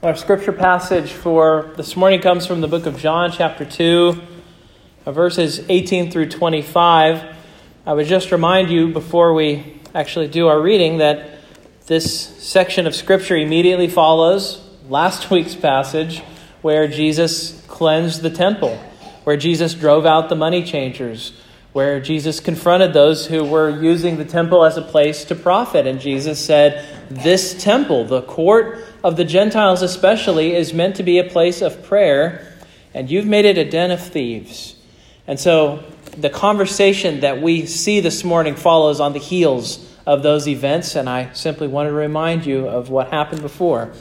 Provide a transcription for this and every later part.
Our scripture passage for this morning comes from the book of John, chapter 2, uh, verses 18 through 25. I would just remind you before we actually do our reading that this section of scripture immediately follows last week's passage where Jesus cleansed the temple, where Jesus drove out the money changers, where Jesus confronted those who were using the temple as a place to profit. And Jesus said, This temple, the court, of the Gentiles especially is meant to be a place of prayer, and you've made it a den of thieves. And so the conversation that we see this morning follows on the heels of those events, and I simply wanted to remind you of what happened before.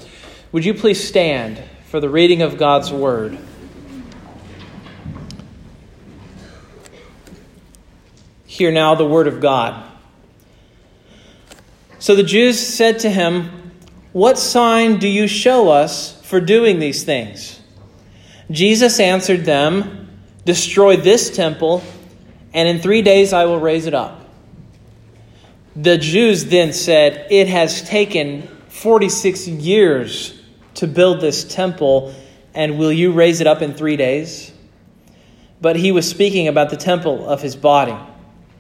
Would you please stand for the reading of God's Word? Hear now the Word of God. So the Jews said to him, what sign do you show us for doing these things? Jesus answered them, Destroy this temple, and in three days I will raise it up. The Jews then said, It has taken 46 years to build this temple, and will you raise it up in three days? But he was speaking about the temple of his body.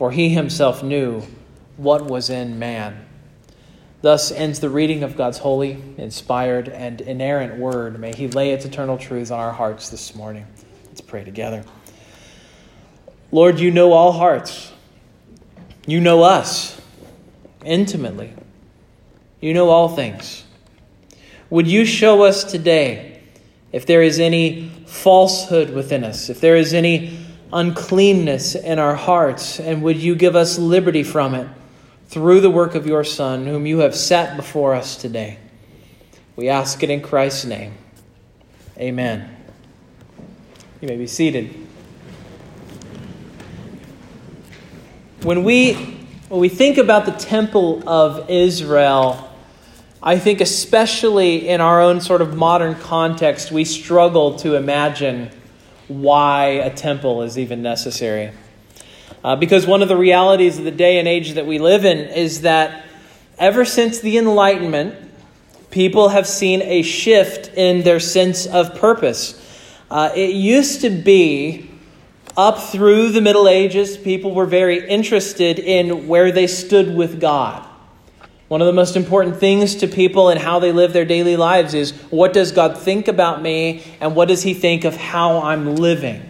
for he himself knew what was in man. Thus ends the reading of God's holy, inspired, and inerrant word. May he lay its eternal truths on our hearts this morning. Let's pray together. Lord, you know all hearts. You know us intimately. You know all things. Would you show us today if there is any falsehood within us, if there is any uncleanness in our hearts, and would you give us liberty from it through the work of your Son, whom you have set before us today. We ask it in Christ's name. Amen. You may be seated. When we, when we think about the temple of Israel, I think, especially in our own sort of modern context, we struggle to imagine why a temple is even necessary. Uh, because one of the realities of the day and age that we live in is that ever since the Enlightenment, people have seen a shift in their sense of purpose. Uh, it used to be up through the Middle Ages, people were very interested in where they stood with God. One of the most important things to people and how they live their daily lives is what does God think about me and what does He think of how I'm living?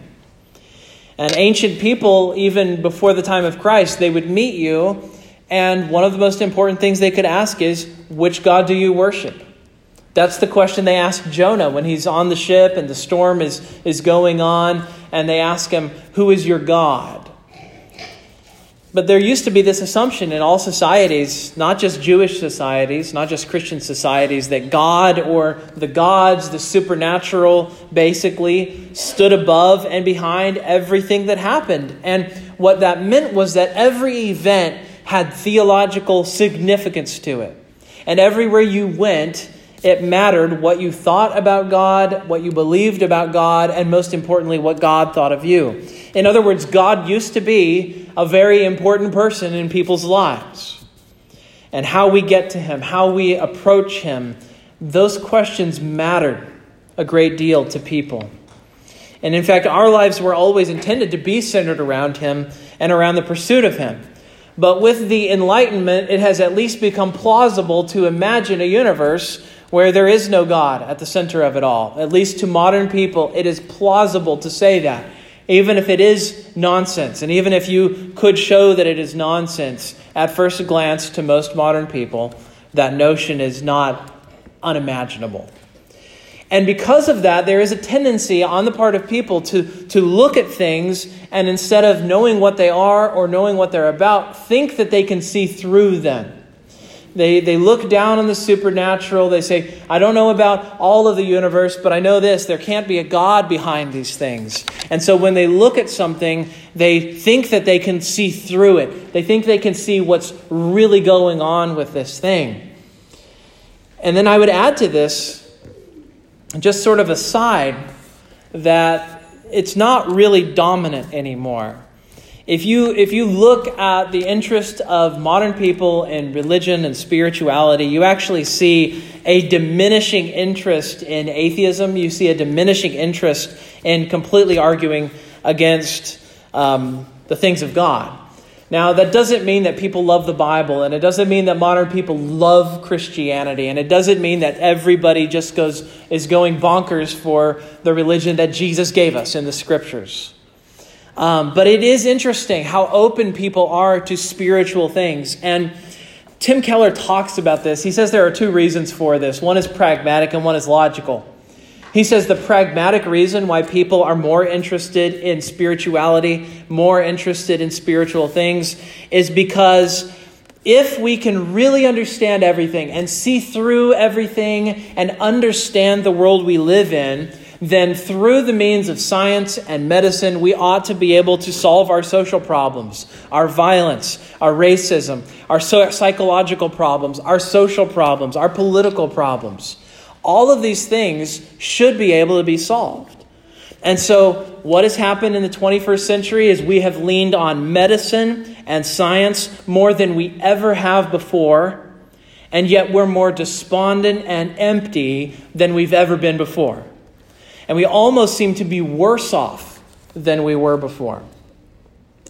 And ancient people, even before the time of Christ, they would meet you, and one of the most important things they could ask is, Which God do you worship? That's the question they ask Jonah when he's on the ship and the storm is, is going on, and they ask him, Who is your God? But there used to be this assumption in all societies, not just Jewish societies, not just Christian societies, that God or the gods, the supernatural, basically stood above and behind everything that happened. And what that meant was that every event had theological significance to it. And everywhere you went, it mattered what you thought about God, what you believed about God, and most importantly, what God thought of you. In other words, God used to be a very important person in people's lives. And how we get to Him, how we approach Him, those questions mattered a great deal to people. And in fact, our lives were always intended to be centered around Him and around the pursuit of Him. But with the Enlightenment, it has at least become plausible to imagine a universe where there is no God at the center of it all. At least to modern people, it is plausible to say that, even if it is nonsense. And even if you could show that it is nonsense at first glance to most modern people, that notion is not unimaginable. And because of that, there is a tendency on the part of people to, to look at things and instead of knowing what they are or knowing what they're about, think that they can see through them they, they look down on the supernatural. They say, I don't know about all of the universe, but I know this there can't be a God behind these things. And so when they look at something, they think that they can see through it. They think they can see what's really going on with this thing. And then I would add to this, just sort of aside, that it's not really dominant anymore. If you, if you look at the interest of modern people in religion and spirituality, you actually see a diminishing interest in atheism. You see a diminishing interest in completely arguing against um, the things of God. Now, that doesn't mean that people love the Bible, and it doesn't mean that modern people love Christianity, and it doesn't mean that everybody just goes, is going bonkers for the religion that Jesus gave us in the scriptures. Um, but it is interesting how open people are to spiritual things. And Tim Keller talks about this. He says there are two reasons for this one is pragmatic and one is logical. He says the pragmatic reason why people are more interested in spirituality, more interested in spiritual things, is because if we can really understand everything and see through everything and understand the world we live in, then through the means of science and medicine, we ought to be able to solve our social problems, our violence, our racism, our psychological problems, our social problems, our political problems. All of these things should be able to be solved. And so, what has happened in the 21st century is we have leaned on medicine and science more than we ever have before, and yet we're more despondent and empty than we've ever been before. And we almost seem to be worse off than we were before.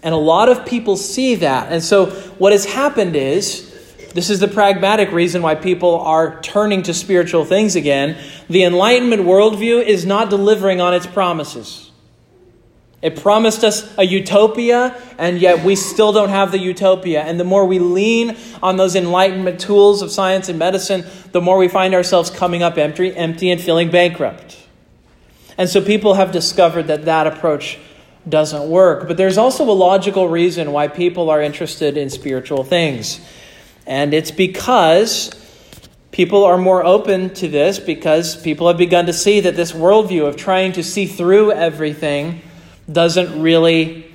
And a lot of people see that. And so what has happened is this is the pragmatic reason why people are turning to spiritual things again. The Enlightenment worldview is not delivering on its promises. It promised us a utopia, and yet we still don't have the utopia. And the more we lean on those Enlightenment tools of science and medicine, the more we find ourselves coming up empty, empty and feeling bankrupt. And so people have discovered that that approach doesn't work. But there's also a logical reason why people are interested in spiritual things. And it's because people are more open to this because people have begun to see that this worldview of trying to see through everything doesn't really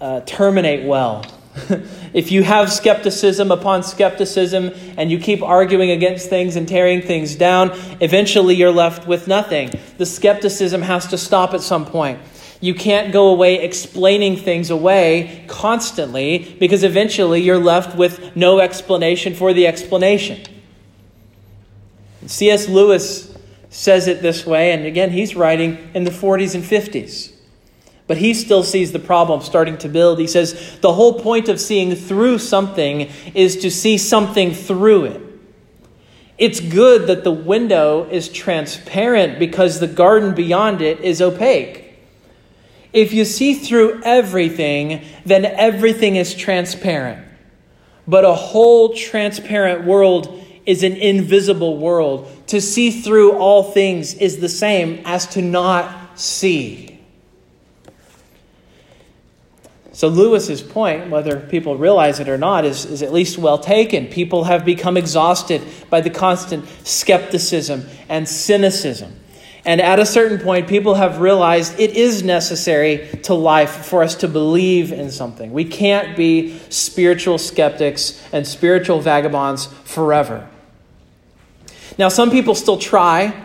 uh, terminate well. if you have skepticism upon skepticism and you keep arguing against things and tearing things down, eventually you're left with nothing. The skepticism has to stop at some point. You can't go away explaining things away constantly because eventually you're left with no explanation for the explanation. C.S. Lewis says it this way, and again, he's writing in the 40s and 50s. But he still sees the problem starting to build. He says the whole point of seeing through something is to see something through it. It's good that the window is transparent because the garden beyond it is opaque. If you see through everything, then everything is transparent. But a whole transparent world is an invisible world. To see through all things is the same as to not see. So, Lewis's point, whether people realize it or not, is, is at least well taken. People have become exhausted by the constant skepticism and cynicism. And at a certain point, people have realized it is necessary to life for us to believe in something. We can't be spiritual skeptics and spiritual vagabonds forever. Now, some people still try,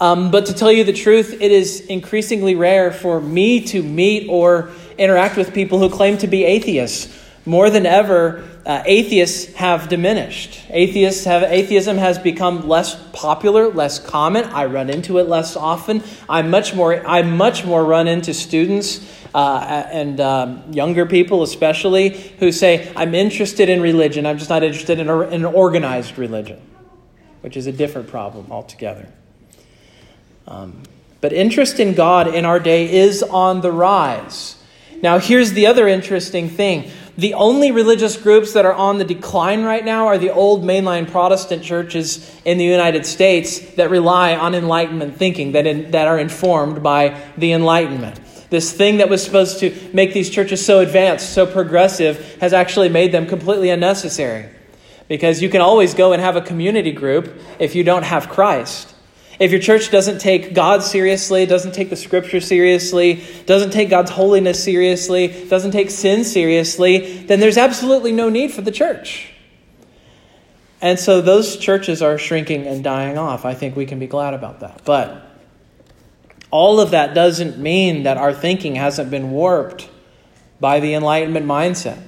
um, but to tell you the truth, it is increasingly rare for me to meet or interact with people who claim to be atheists. More than ever, uh, atheists have diminished. Atheists have, atheism has become less popular, less common. I run into it less often. I much more, I much more run into students uh, and um, younger people, especially, who say, "I'm interested in religion. I'm just not interested in, in an organized religion," which is a different problem altogether. Um, but interest in God in our day is on the rise. Now, here's the other interesting thing. The only religious groups that are on the decline right now are the old mainline Protestant churches in the United States that rely on Enlightenment thinking, that, in, that are informed by the Enlightenment. This thing that was supposed to make these churches so advanced, so progressive, has actually made them completely unnecessary. Because you can always go and have a community group if you don't have Christ. If your church doesn't take God seriously, doesn't take the scripture seriously, doesn't take God's holiness seriously, doesn't take sin seriously, then there's absolutely no need for the church. And so those churches are shrinking and dying off. I think we can be glad about that. But all of that doesn't mean that our thinking hasn't been warped by the Enlightenment mindset.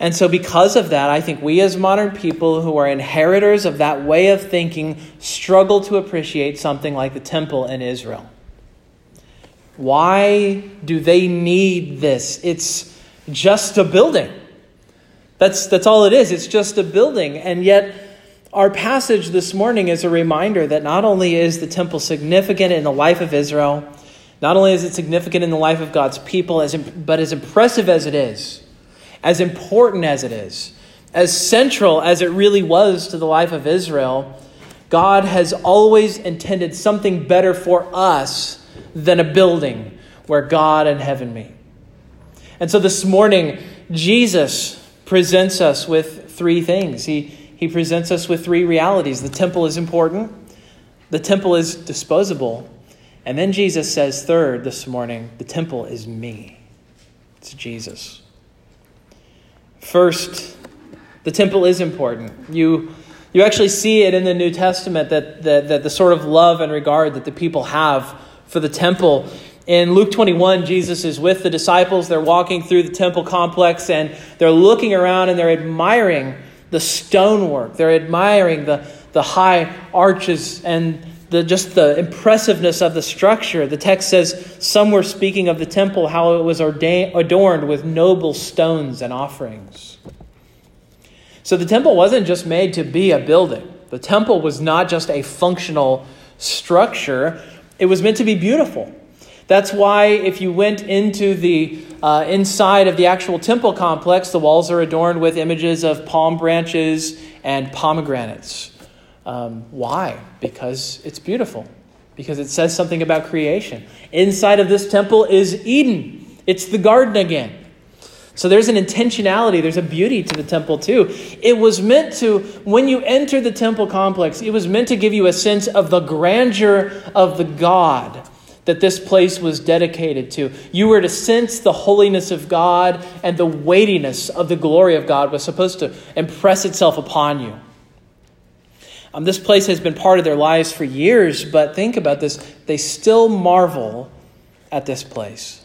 And so, because of that, I think we as modern people who are inheritors of that way of thinking struggle to appreciate something like the temple in Israel. Why do they need this? It's just a building. That's, that's all it is. It's just a building. And yet, our passage this morning is a reminder that not only is the temple significant in the life of Israel, not only is it significant in the life of God's people, but as impressive as it is, as important as it is, as central as it really was to the life of Israel, God has always intended something better for us than a building where God and heaven meet. And so this morning, Jesus presents us with three things. He, he presents us with three realities. The temple is important, the temple is disposable, and then Jesus says, third, this morning, the temple is me. It's Jesus. First, the temple is important. You, you actually see it in the New Testament that, that, that the sort of love and regard that the people have for the temple. In Luke 21, Jesus is with the disciples. They're walking through the temple complex and they're looking around and they're admiring the stonework. They're admiring the, the high arches and the, just the impressiveness of the structure. The text says some were speaking of the temple, how it was adorned with noble stones and offerings. So the temple wasn't just made to be a building, the temple was not just a functional structure, it was meant to be beautiful. That's why, if you went into the uh, inside of the actual temple complex, the walls are adorned with images of palm branches and pomegranates. Um, why? Because it's beautiful, because it says something about creation. Inside of this temple is Eden, it's the garden again. So there's an intentionality, there's a beauty to the temple too. It was meant to, when you enter the temple complex, it was meant to give you a sense of the grandeur of the God that this place was dedicated to. You were to sense the holiness of God and the weightiness of the glory of God was supposed to impress itself upon you. Um, this place has been part of their lives for years, but think about this. They still marvel at this place.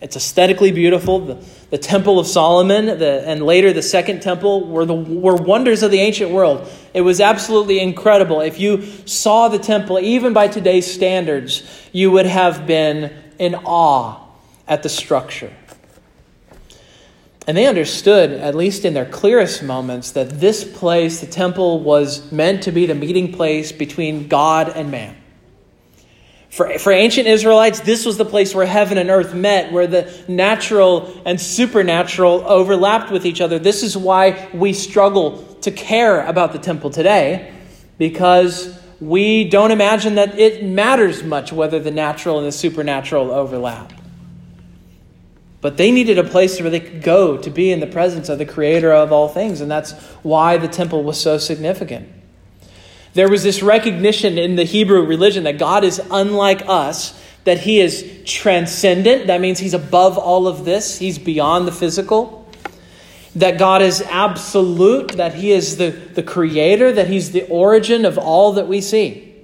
It's aesthetically beautiful. The, the Temple of Solomon the, and later the Second Temple were, the, were wonders of the ancient world. It was absolutely incredible. If you saw the temple, even by today's standards, you would have been in awe at the structure. And they understood, at least in their clearest moments, that this place, the temple, was meant to be the meeting place between God and man. For, for ancient Israelites, this was the place where heaven and earth met, where the natural and supernatural overlapped with each other. This is why we struggle to care about the temple today, because we don't imagine that it matters much whether the natural and the supernatural overlap. But they needed a place where they could go to be in the presence of the creator of all things, and that's why the temple was so significant. There was this recognition in the Hebrew religion that God is unlike us, that he is transcendent. That means he's above all of this, he's beyond the physical. That God is absolute, that he is the, the creator, that he's the origin of all that we see.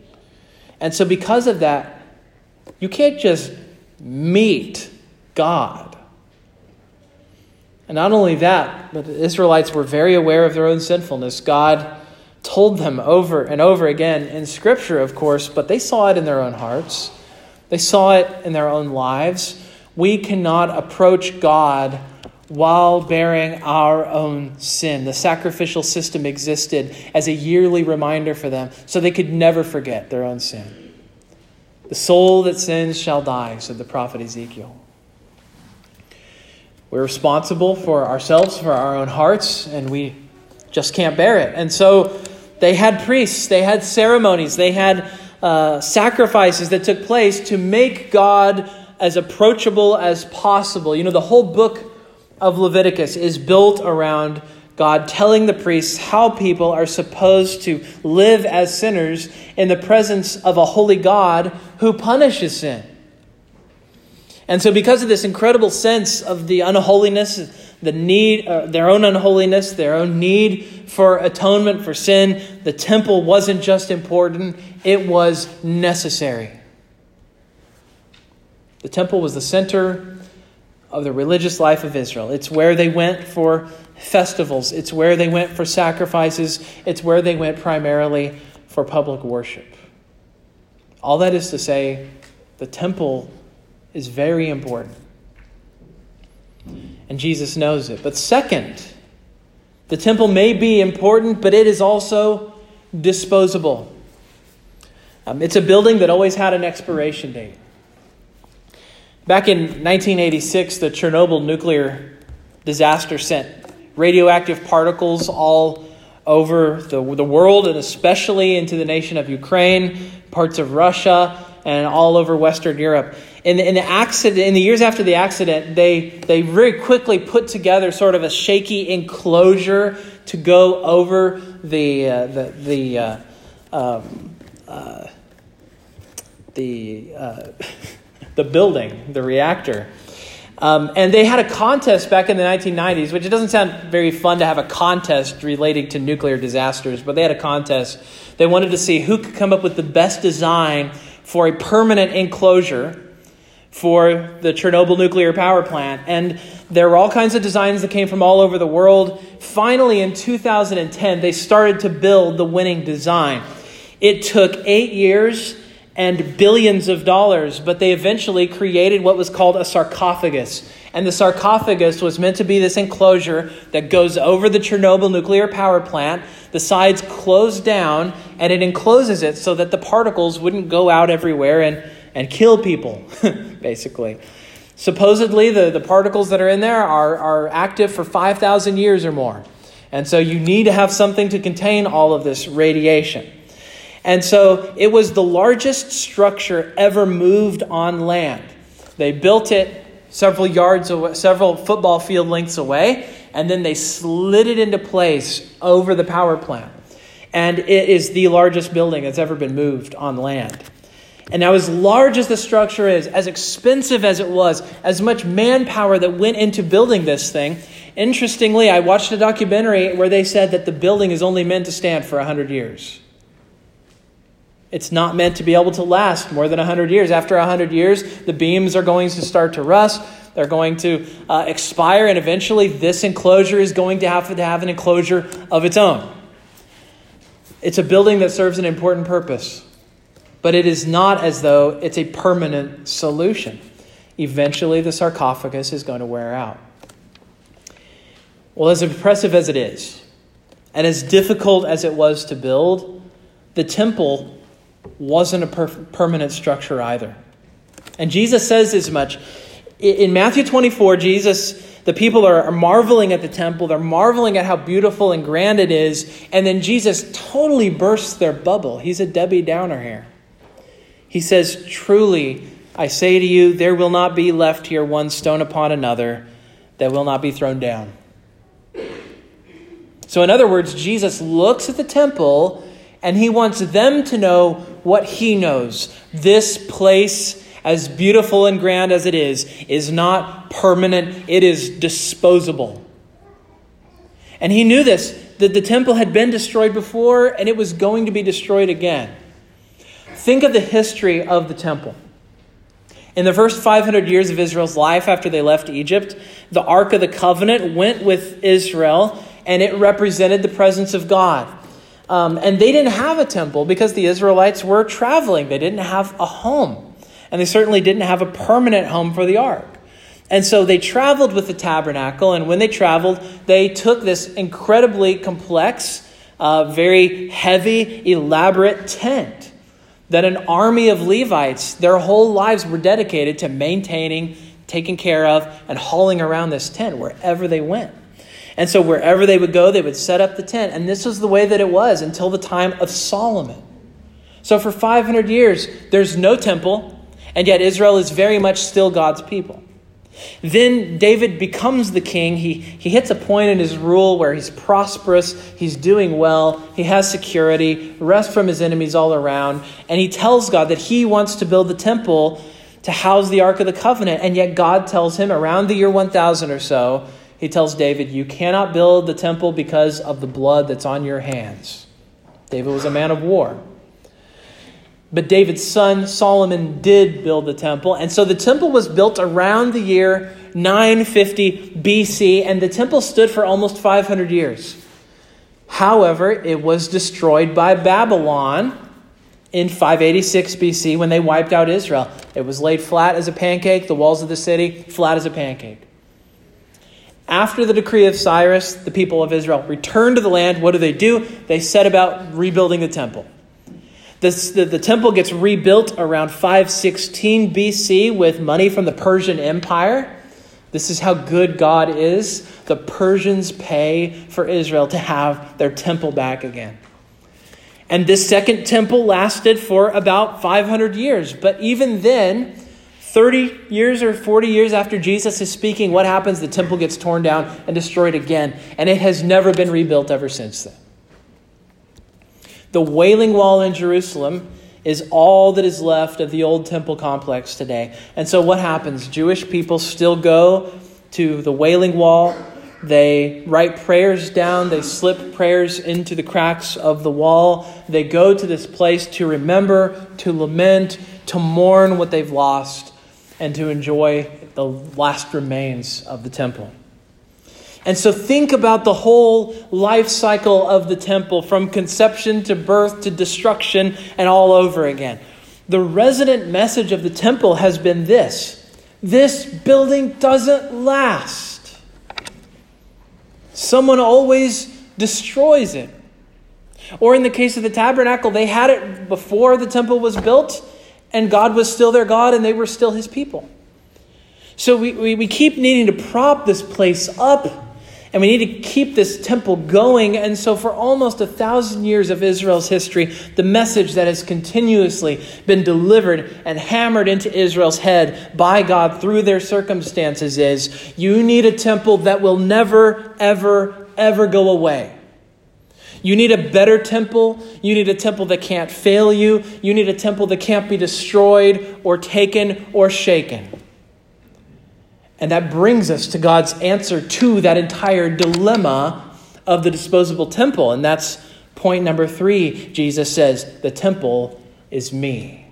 And so, because of that, you can't just meet God. And not only that, but the Israelites were very aware of their own sinfulness. God told them over and over again in Scripture, of course, but they saw it in their own hearts, they saw it in their own lives. We cannot approach God while bearing our own sin. The sacrificial system existed as a yearly reminder for them so they could never forget their own sin. The soul that sins shall die, said the prophet Ezekiel. We're responsible for ourselves, for our own hearts, and we just can't bear it. And so they had priests, they had ceremonies, they had uh, sacrifices that took place to make God as approachable as possible. You know, the whole book of Leviticus is built around God telling the priests how people are supposed to live as sinners in the presence of a holy God who punishes sin. And so, because of this incredible sense of the unholiness, the need, uh, their own unholiness, their own need for atonement for sin, the temple wasn't just important, it was necessary. The temple was the center of the religious life of Israel. It's where they went for festivals, it's where they went for sacrifices, it's where they went primarily for public worship. All that is to say, the temple is very important. And Jesus knows it. But second, the temple may be important, but it is also disposable. Um, it's a building that always had an expiration date. Back in 1986, the Chernobyl nuclear disaster sent radioactive particles all over the, the world and especially into the nation of Ukraine, parts of Russia, and all over Western Europe. In the, in the accident, in the years after the accident, they, they very quickly put together sort of a shaky enclosure to go over the, uh, the, the, uh, um, uh, the uh, the building, the reactor. Um, and they had a contest back in the 1990s, which it doesn't sound very fun to have a contest relating to nuclear disasters, but they had a contest. They wanted to see who could come up with the best design for a permanent enclosure for the Chernobyl nuclear power plant. And there were all kinds of designs that came from all over the world. Finally, in 2010, they started to build the winning design. It took eight years and billions of dollars, but they eventually created what was called a sarcophagus. And the sarcophagus was meant to be this enclosure that goes over the Chernobyl nuclear power plant. The sides close down, and it encloses it so that the particles wouldn't go out everywhere and, and kill people, basically. Supposedly, the, the particles that are in there are, are active for 5,000 years or more. And so you need to have something to contain all of this radiation. And so it was the largest structure ever moved on land. They built it several yards away, several football field lengths away, and then they slid it into place over the power plant. And it is the largest building that's ever been moved on land. And now, as large as the structure is, as expensive as it was, as much manpower that went into building this thing, interestingly, I watched a documentary where they said that the building is only meant to stand for 100 years. It's not meant to be able to last more than 100 years. After 100 years, the beams are going to start to rust. They're going to uh, expire, and eventually, this enclosure is going to have to have an enclosure of its own. It's a building that serves an important purpose, but it is not as though it's a permanent solution. Eventually, the sarcophagus is going to wear out. Well, as impressive as it is, and as difficult as it was to build, the temple wasn't a per- permanent structure either. And Jesus says as much. In Matthew 24, Jesus, the people are, marveling at the temple. They're marveling at how beautiful and grand it is. And then Jesus totally bursts their bubble. He's a Debbie Downer here. He says, Truly, I say to you, there will not be left here one stone upon another that will not be thrown down. So, in other words, Jesus looks at the temple and he wants them to know what he knows. This place, as beautiful and grand as it is, is not permanent, it is disposable. And he knew this, that the temple had been destroyed before and it was going to be destroyed again. Think of the history of the temple. In the first 500 years of Israel's life after they left Egypt, the Ark of the Covenant went with Israel and it represented the presence of God. Um, and they didn't have a temple because the Israelites were traveling. They didn't have a home. And they certainly didn't have a permanent home for the ark. And so they traveled with the tabernacle. And when they traveled, they took this incredibly complex, uh, very heavy, elaborate tent that an army of Levites, their whole lives were dedicated to maintaining, taking care of, and hauling around this tent wherever they went. And so wherever they would go, they would set up the tent. And this was the way that it was until the time of Solomon. So for 500 years, there's no temple, and yet Israel is very much still God's people. Then David becomes the king. He, he hits a point in his rule where he's prosperous, he's doing well, he has security, rest from his enemies all around, and he tells God that he wants to build the temple to house the Ark of the Covenant. And yet God tells him around the year 1000 or so, he tells David, You cannot build the temple because of the blood that's on your hands. David was a man of war. But David's son Solomon did build the temple. And so the temple was built around the year 950 BC, and the temple stood for almost 500 years. However, it was destroyed by Babylon in 586 BC when they wiped out Israel. It was laid flat as a pancake, the walls of the city, flat as a pancake. After the decree of Cyrus, the people of Israel returned to the land. What do they do? They set about rebuilding the temple. This, the, the temple gets rebuilt around 516 BC with money from the Persian Empire. This is how good God is. The Persians pay for Israel to have their temple back again. And this second temple lasted for about 500 years. But even then, 30 years or 40 years after Jesus is speaking, what happens? The temple gets torn down and destroyed again. And it has never been rebuilt ever since then. The Wailing Wall in Jerusalem is all that is left of the old temple complex today. And so what happens? Jewish people still go to the Wailing Wall. They write prayers down, they slip prayers into the cracks of the wall. They go to this place to remember, to lament, to mourn what they've lost, and to enjoy the last remains of the temple. And so think about the whole life cycle of the temple from conception to birth to destruction and all over again. The resident message of the temple has been this this building doesn't last. Someone always destroys it. Or in the case of the tabernacle, they had it before the temple was built, and God was still their God, and they were still his people. So we, we, we keep needing to prop this place up and we need to keep this temple going. And so, for almost a thousand years of Israel's history, the message that has continuously been delivered and hammered into Israel's head by God through their circumstances is you need a temple that will never, ever, ever go away. You need a better temple. You need a temple that can't fail you. You need a temple that can't be destroyed or taken or shaken. And that brings us to God's answer to that entire dilemma of the disposable temple. And that's point number three. Jesus says, The temple is me.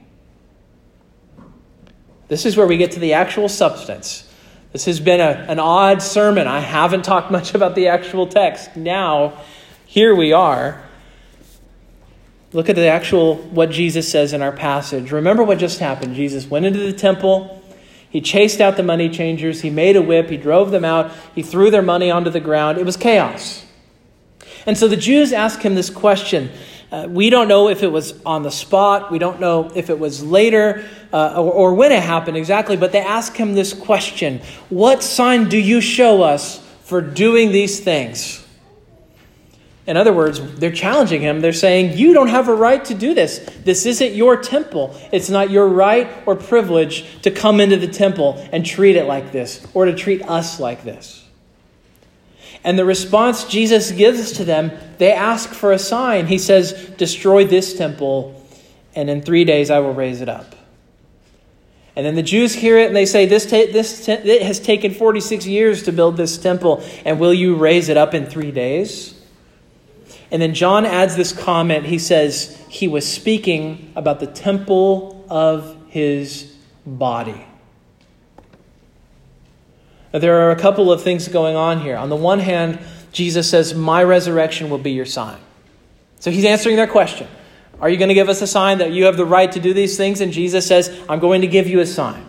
This is where we get to the actual substance. This has been a, an odd sermon. I haven't talked much about the actual text. Now, here we are. Look at the actual what Jesus says in our passage. Remember what just happened. Jesus went into the temple. He chased out the money changers. He made a whip. He drove them out. He threw their money onto the ground. It was chaos. And so the Jews ask him this question. Uh, we don't know if it was on the spot. We don't know if it was later uh, or, or when it happened exactly, but they ask him this question What sign do you show us for doing these things? In other words, they're challenging him. They're saying, You don't have a right to do this. This isn't your temple. It's not your right or privilege to come into the temple and treat it like this or to treat us like this. And the response Jesus gives to them, they ask for a sign. He says, Destroy this temple, and in three days I will raise it up. And then the Jews hear it and they say, This, ta- this te- it has taken 46 years to build this temple, and will you raise it up in three days? And then John adds this comment. He says, He was speaking about the temple of his body. Now, there are a couple of things going on here. On the one hand, Jesus says, My resurrection will be your sign. So he's answering their question. Are you going to give us a sign that you have the right to do these things? And Jesus says, I'm going to give you a sign.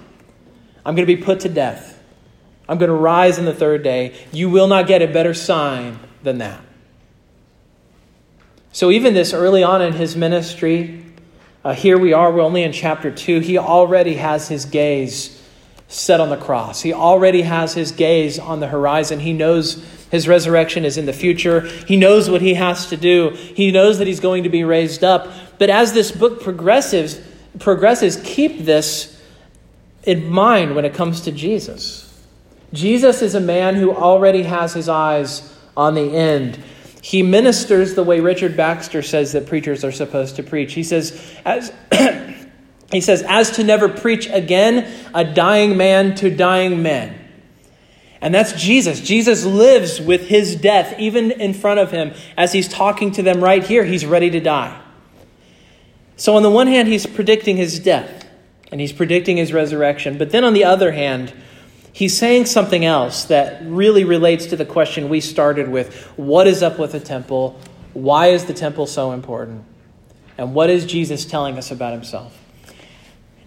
I'm going to be put to death. I'm going to rise in the third day. You will not get a better sign than that. So, even this early on in his ministry, uh, here we are, we're only in chapter 2, he already has his gaze set on the cross. He already has his gaze on the horizon. He knows his resurrection is in the future. He knows what he has to do. He knows that he's going to be raised up. But as this book progresses, progresses keep this in mind when it comes to Jesus. Jesus is a man who already has his eyes on the end. He ministers the way Richard Baxter says that preachers are supposed to preach. He says, as he says, as to never preach again a dying man to dying men. And that's Jesus. Jesus lives with his death even in front of him as he's talking to them right here. He's ready to die. So, on the one hand, he's predicting his death and he's predicting his resurrection. But then on the other hand, he's saying something else that really relates to the question we started with what is up with the temple? Why is the temple so important? And what is Jesus telling us about himself?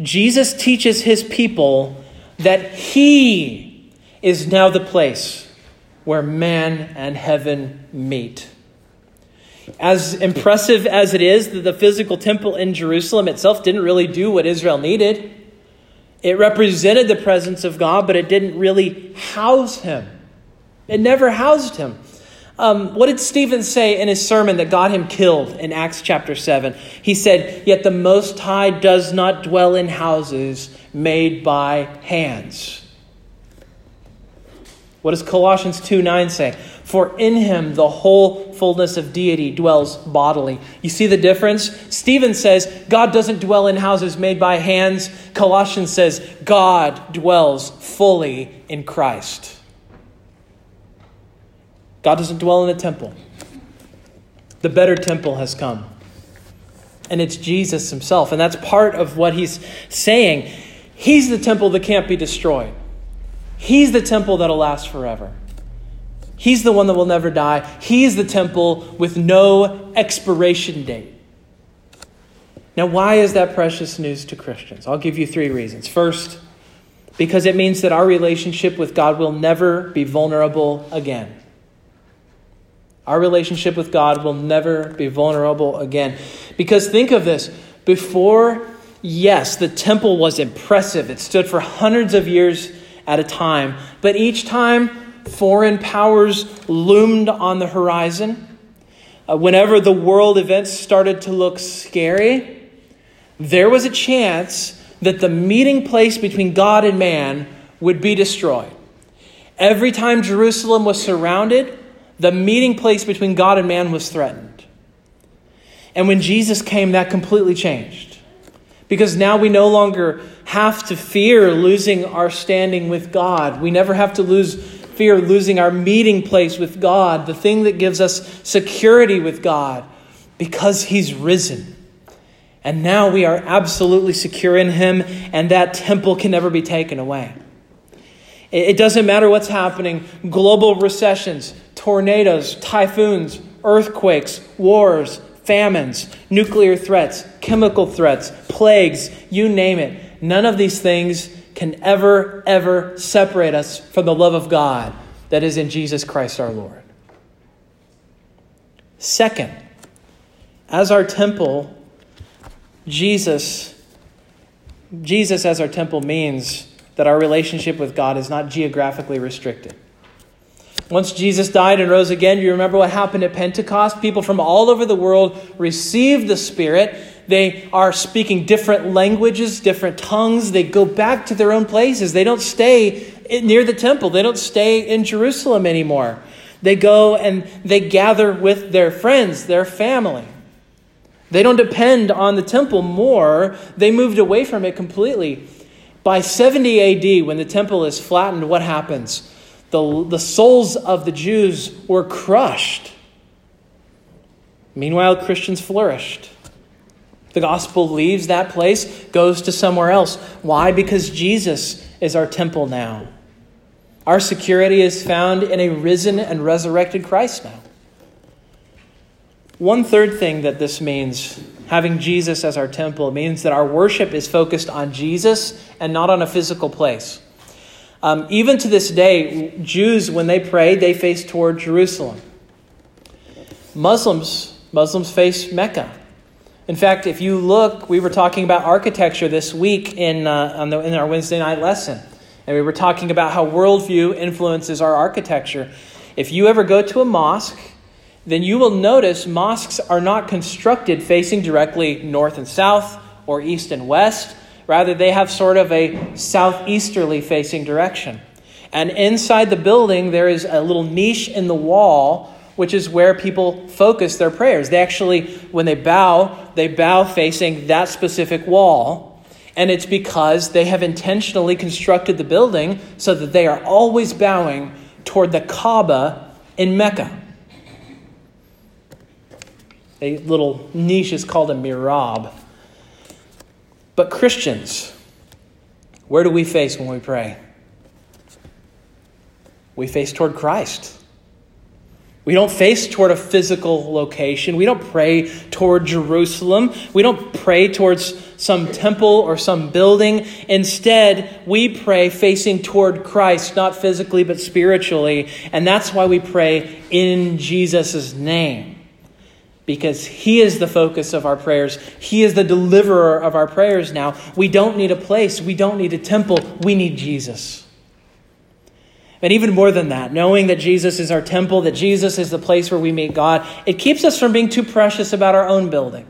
Jesus teaches his people that he is now the place where man and heaven meet. As impressive as it is that the physical temple in Jerusalem itself didn't really do what Israel needed, it represented the presence of God, but it didn't really house him. It never housed him. Um, what did Stephen say in his sermon that got him killed in Acts chapter 7? He said, Yet the Most High does not dwell in houses made by hands. What does Colossians 2 9 say? For in him the whole fullness of deity dwells bodily. You see the difference? Stephen says God doesn't dwell in houses made by hands. Colossians says God dwells fully in Christ. God doesn't dwell in the temple. The better temple has come. And it's Jesus himself. And that's part of what he's saying. He's the temple that can't be destroyed. He's the temple that'll last forever. He's the one that will never die. He's the temple with no expiration date. Now, why is that precious news to Christians? I'll give you three reasons. First, because it means that our relationship with God will never be vulnerable again. Our relationship with God will never be vulnerable again. Because think of this before, yes, the temple was impressive, it stood for hundreds of years at a time. But each time foreign powers loomed on the horizon, uh, whenever the world events started to look scary, there was a chance that the meeting place between God and man would be destroyed. Every time Jerusalem was surrounded, the meeting place between God and man was threatened. And when Jesus came, that completely changed. Because now we no longer have to fear losing our standing with God. We never have to lose fear of losing our meeting place with God, the thing that gives us security with God, because He's risen. And now we are absolutely secure in Him, and that temple can never be taken away. It doesn't matter what's happening global recessions, tornadoes, typhoons, earthquakes, wars, famines, nuclear threats, chemical threats, plagues, you name it. None of these things can ever, ever separate us from the love of God that is in Jesus Christ our Lord. Second, as our temple, Jesus, Jesus as our temple means that our relationship with God is not geographically restricted. Once Jesus died and rose again, do you remember what happened at Pentecost? People from all over the world received the Spirit. They are speaking different languages, different tongues. They go back to their own places. They don't stay near the temple, they don't stay in Jerusalem anymore. They go and they gather with their friends, their family. They don't depend on the temple more. They moved away from it completely. By 70 AD, when the temple is flattened, what happens? the, the souls of the Jews were crushed. Meanwhile, Christians flourished. The gospel leaves that place, goes to somewhere else. Why? Because Jesus is our temple now. Our security is found in a risen and resurrected Christ now. One third thing that this means, having Jesus as our temple, means that our worship is focused on Jesus and not on a physical place. Um, even to this day, Jews, when they pray, they face toward Jerusalem. Muslims, Muslims face Mecca. In fact, if you look, we were talking about architecture this week in, uh, the, in our Wednesday night lesson. And we were talking about how worldview influences our architecture. If you ever go to a mosque, then you will notice mosques are not constructed facing directly north and south or east and west Rather, they have sort of a southeasterly facing direction. And inside the building, there is a little niche in the wall, which is where people focus their prayers. They actually, when they bow, they bow facing that specific wall. And it's because they have intentionally constructed the building so that they are always bowing toward the Kaaba in Mecca. A little niche is called a mihrab. But Christians, where do we face when we pray? We face toward Christ. We don't face toward a physical location. We don't pray toward Jerusalem. We don't pray towards some temple or some building. Instead, we pray facing toward Christ, not physically but spiritually. And that's why we pray in Jesus' name. Because He is the focus of our prayers. He is the deliverer of our prayers now. We don't need a place. We don't need a temple. We need Jesus. And even more than that, knowing that Jesus is our temple, that Jesus is the place where we meet God, it keeps us from being too precious about our own building.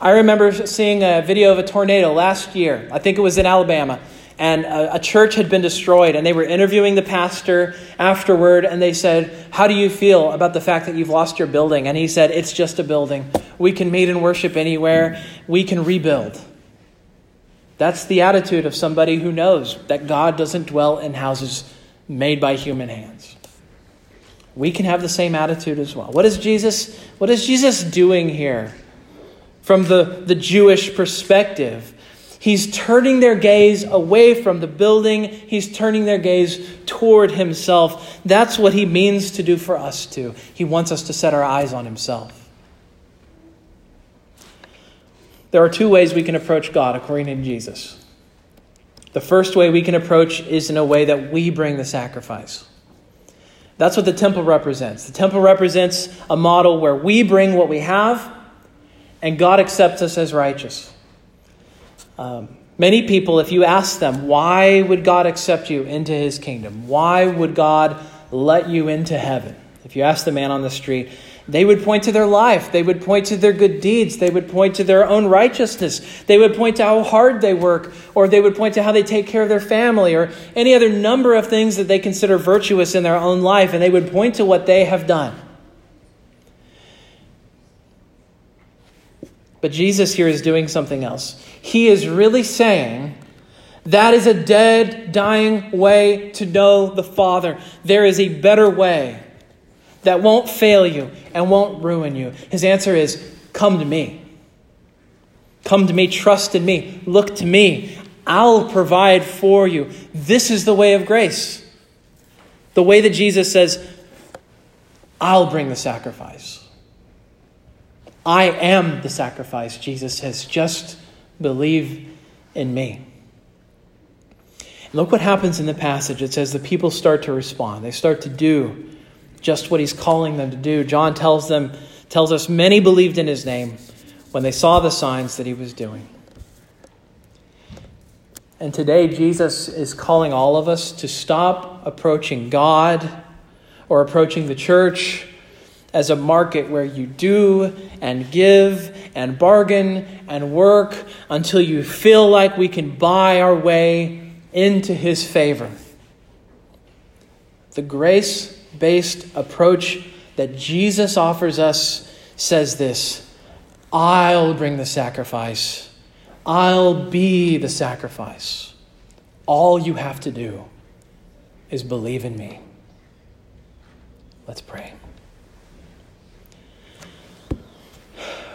I remember seeing a video of a tornado last year. I think it was in Alabama. And a, a, church had been destroyed, and they were interviewing the pastor afterward, and they said, How do you feel about the fact that you've lost your building? And he said, It's just a building. We can meet and worship anywhere, we can rebuild. That's the attitude of somebody who knows that God doesn't dwell in houses made by human hands. We can have the same attitude as well. What is Jesus, what is Jesus doing here from the, the Jewish perspective? He's turning their gaze away from the building. He's turning their gaze toward himself. That's what he means to do for us too. He wants us to set our eyes on himself. There are two ways we can approach God according to Jesus. The first way we can approach is in a way that we bring the sacrifice. That's what the temple represents. The temple represents a model where we bring what we have and God accepts us as righteous. Um, many people, if you ask them, why would God accept you into his kingdom? Why would God let you into heaven? If you ask the man on the street, they would point to their life. They would point to their good deeds. They would point to their own righteousness. They would point to how hard they work, or they would point to how they take care of their family, or any other number of things that they consider virtuous in their own life, and they would point to what they have done. But Jesus here is doing something else. He is really saying, that is a dead, dying way to know the Father. There is a better way that won't fail you and won't ruin you? His answer is come to me. Come to me, trust in me, look to me. I'll provide for you. This is the way of grace. The way that Jesus says, I'll bring the sacrifice. I am the sacrifice, Jesus says. Just believe in me. Look what happens in the passage. It says the people start to respond, they start to do just what he's calling them to do. John tells them tells us many believed in his name when they saw the signs that he was doing. And today Jesus is calling all of us to stop approaching God or approaching the church as a market where you do and give and bargain and work until you feel like we can buy our way into his favor. The grace based approach that Jesus offers us says this I'll bring the sacrifice, I'll be the sacrifice. All you have to do is believe in me. Let's pray.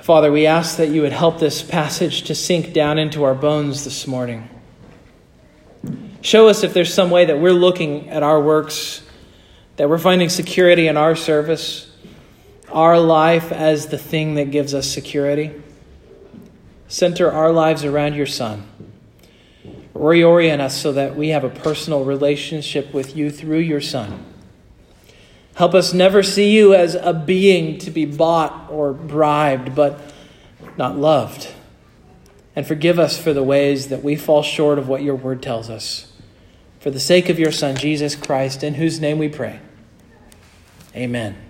Father, we ask that you would help this passage to sink down into our bones this morning. Show us if there's some way that we're looking at our works that we're finding security in our service, our life as the thing that gives us security. Center our lives around your Son. Reorient us so that we have a personal relationship with you through your Son. Help us never see you as a being to be bought or bribed, but not loved. And forgive us for the ways that we fall short of what your word tells us. For the sake of your Son, Jesus Christ, in whose name we pray. Amen.